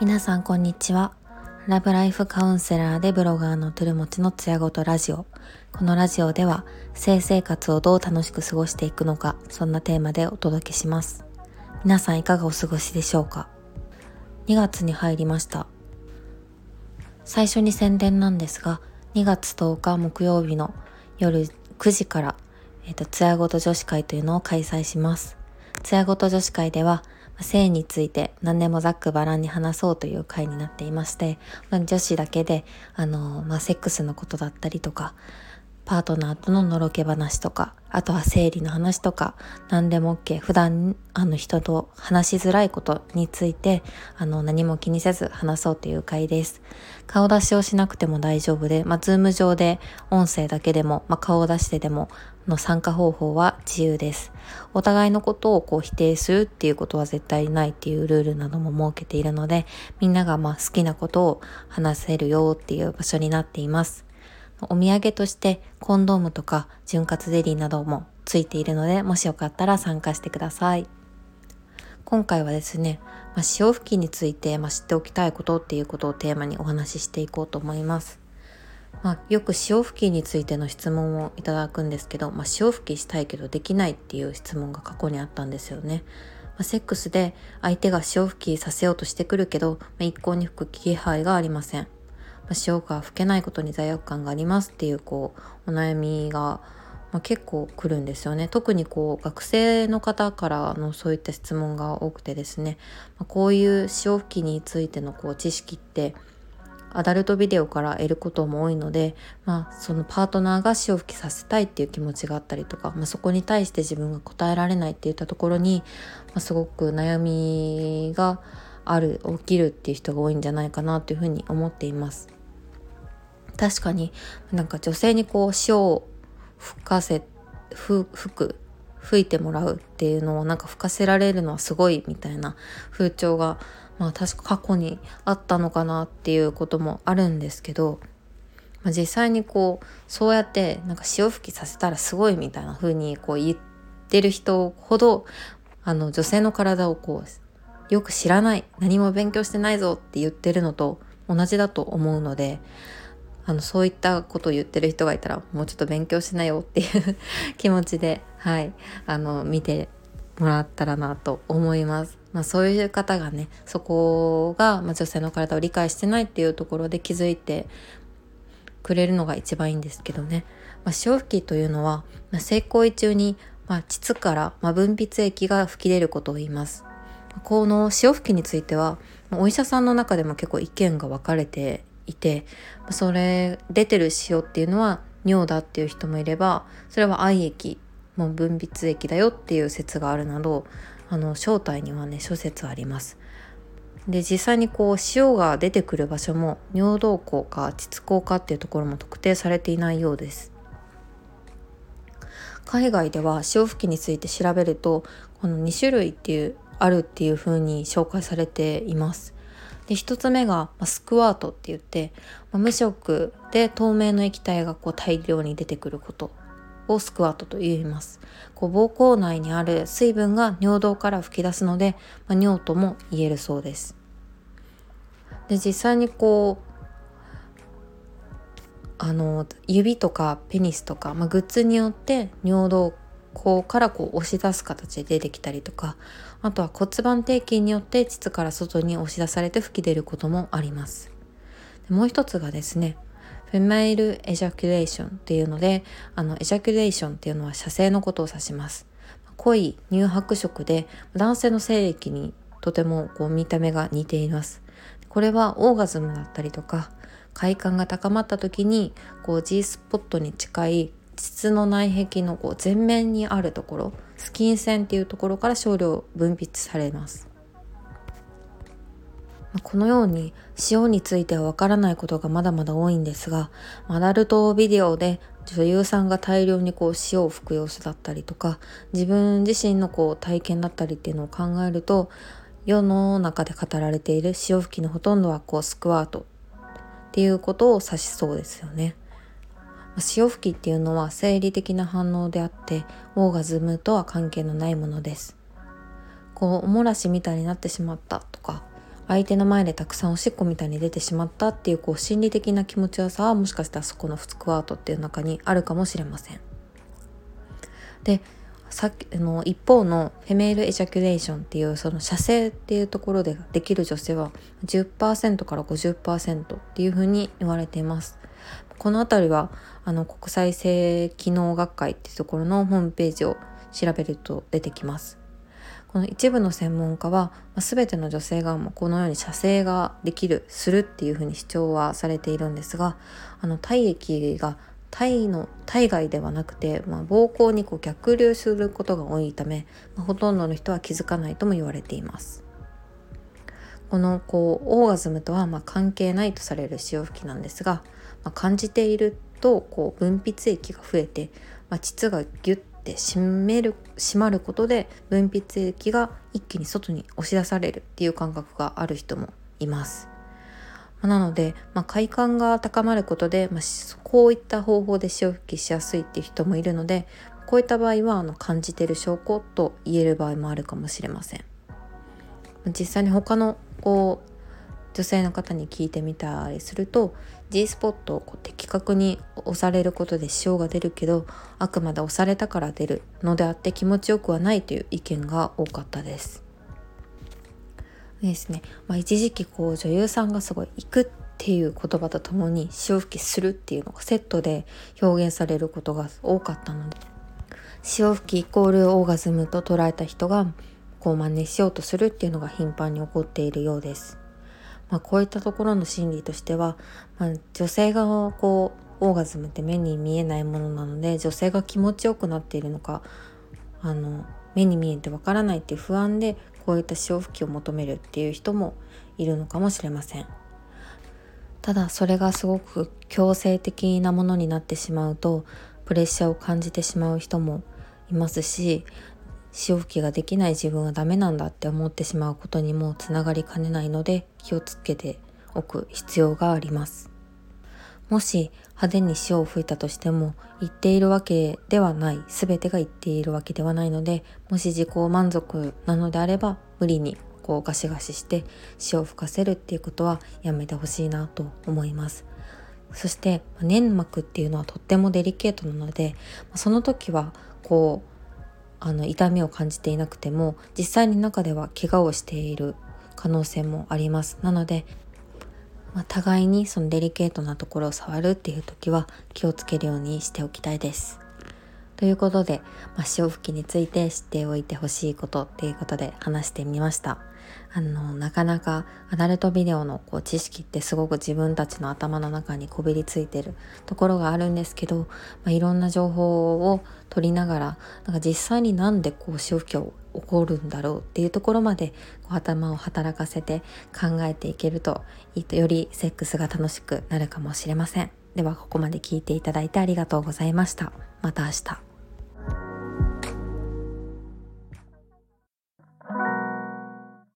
皆さんこんにちは。ラブライフカウンセラーでブロガーのトゥルモチのつやごとラジオ。このラジオでは性生活をどう楽しく過ごしていくのかそんなテーマでお届けします。皆さんいかがお過ごしでしょうか？2月に入りました。最初に宣伝なんですが2月10日木曜日の夜9時からえっ、と、つやごと女子会というのを開催します。つやごと女子会では、性について何でもざっくばらんに話そうという会になっていまして、まあ、女子だけで、あの、まあ、セックスのことだったりとか、パートナーとののろけ話とか、あとは生理の話とか、何でも OK。普段、あの人と話しづらいことについて、あの、何も気にせず話そうという回です。顔出しをしなくても大丈夫で、まあ、ズーム上で音声だけでも、まあ、顔を出してでも、の参加方法は自由です。お互いのことをこう否定するっていうことは絶対ないっていうルールなども設けているので、みんながまあ好きなことを話せるよっていう場所になっています。お土産としてコンドームとか潤滑ゼリーなどもついているので、もしよかったら参加してください。今回はですね、まあ、潮吹きについて、まあ、知っておきたいことっていうことをテーマにお話ししていこうと思います。まあ、よく潮吹きについての質問をいただくんですけど、まあ、潮吹きしたいけどできないっていう質問が過去にあったんですよね。まあ、セックスで相手が潮吹きさせようとしてくるけど、まあ、一向に吹く気配がありません。まあ、潮が吹けないことに罪悪感がありますっていうこうお悩みが、まあ、結構来るんですよね特にこう学生の方からのそういった質問が多くてですね、まあ、こういう潮吹きについてのこう知識ってアダルトビデオから得ることも多いので、まあ、そのパートナーが潮吹きさせたいっていう気持ちがあったりとか、まあ、そこに対して自分が答えられないっていったところに、まあ、すごく悩みがある起きるっていう人が多いんじゃないかなというふうに思っています。確かになんか女性にこう塩を吹かせ吹く吹いてもらうっていうのをなんか吹かせられるのはすごいみたいな風潮がまあ確か過去にあったのかなっていうこともあるんですけど、まあ、実際にこうそうやってなんか潮吹きさせたらすごいみたいな風にこう言ってる人ほどあの女性の体をこうよく知らない何も勉強してないぞって言ってるのと同じだと思うのであのそういったことを言ってる人がいたらもうちょっと勉強しなよっていう 気持ちではいあの見てもらったらなと思います。まあ、そういう方がねそこが、まあ、女性の体を理解してないっていうところで気づいてくれるのが一番いいんですけどね、まあ、潮吹きというのは、まあ、性行為中に、まあ、膣から、まあ、分泌液が吹き出ることを言います。この潮吹きについてはお医者さんの中でも結構意見が分かれていてそれ出てる塩っていうのは尿だっていう人もいればそれは愛液もう分泌液だよっていう説があるなどあの正体にはね諸説あります。で実際にこう塩が出てくる場所も尿道口か膣口かっていうところも特定されていないようです。海外では潮吹きについて調べるとこの2種類っていうあるっていう風に紹介されています。で1つ目が、スクワートって言って、無色で透明の液体がこう大量に出てくることをスクワートと言います。こう膀胱内にある水分が尿道から吹き出すので、まあ、尿とも言えるそうです。で実際にこうあの指とかペニスとか、まあ、グッズによって尿道口からこう押し出す形で出てきたりとかあとは骨盤底筋によって膣から外に押し出されて吹き出ることもありますもう一つがですねフェメイルエジャキュレーションっていうのであのエジャキュレーションっていうのは射精のことを指します。濃い乳白色で男性の精液にとてもこう見た目が似ています。これはオーガズムだったりとか快感が高まった時にこう G スポットに近い膣の内壁のこう前面にあるところスキン線っていうところから少量分泌されます。このように塩についてはわからないことがまだまだ多いんですがアダルトビデオで女優さんが大量にこう塩を吹く様子だったりとか自分自身のこう体験だったりっていうのを考えると世の中で語られている潮吹きのほとんどはこうスクワートっていうことを指しそうですよね。潮吹きっていうのは生理的な反応であってオーガズムとは関係のないものですこうおもらしみたいになってしまったとか相手の前でたくさんおしっこみたいに出てしまったっていうこう心理的な気持ちよさはもしかしたらそこのスクワートっていう中にあるかもしれません。でさっきあの一方のフェメールエジャキュレーションっていうその射精っていうところでできる女性は10%から50%っていうふうに言われています。この辺りはあの国際性機能学会っていうところのホームページを調べると出てきます。この一部の専門家は、まあ、全ての女性がもこのように射精ができるするっていうふうに主張はされているんですがあの体液が体の体外ではなくて、まあ、膀胱にこう逆流することが多いため、まあ、ほとんどの人は気づかないとも言われています。このこうオーガズムとはま関係ないとされる潮吹きなんですが、まあ、感じているとこう分泌液が増えて、まあ、膣がギュッて締める締まることで分泌液が一気に外に押し出されるっていう感覚がある人もいます。なので、まあ、快感が高まることで、まあ、こういった方法で潮吹きしやすいっていう人もいるのでこういった場合はあの感じてる証拠と言える場合もあるかもしれません実際に他のこう女性の方に聞いてみたりすると G スポットをこう的確に押されることで潮が出るけどあくまで押されたから出るのであって気持ちよくはないという意見が多かったですですね、まあ、一時期こう女優さんがすごい行くっていう言葉とともに潮吹きするっていうのがセットで表現されることが多かったので潮吹きイコールオーガズムと捉えた人がこう真似しようとするっていうのが頻繁に起こっているようです。まあ、こういったところの心理としては、まあ、女性がこうオーガズムって目に見えないものなので女性が気持ちよくなっているのかあの目に見えてわからないっていう不安でこういった潮吹きを求めるっていう人もいるのかもしれません。ただそれがすごく強制的なものになってしまうとプレッシャーを感じてしまう人もいますし潮吹きができない自分はダメなんだって思ってしまうことにもつながりかねないので気をつけておく必要があります。もし派手に潮を吹いたとしても言っているわけではない全てが言っているわけではないのでもし自己満足なのであれば無理にこうガシガシして潮を吹かせるっていうことはやめてほしいなと思います。そして粘膜っていうのはとってもデリケートなのでその時はこうあの痛みを感じていなくても実際に中では怪我をしている可能性もありますなのでまあ、互いにそのデリケートなところを触るっていう時は気をつけるようにしておきたいです。ということで、まあ、潮吹きについて知っておいてほしいことっていうことで話してみました。あのなかなかアダルトビデオのこう知識ってすごく自分たちの頭の中にこびりついてるところがあるんですけど、まあ、いろんな情報を取りながらなんか実際になんでこう潮吹きを起こるんだろうっていうところまでこう頭を働かせて考えていけるといいとよりセックスが楽しくなるかもしれません。ではここまで聞いていただいてありがとうございました。また明日。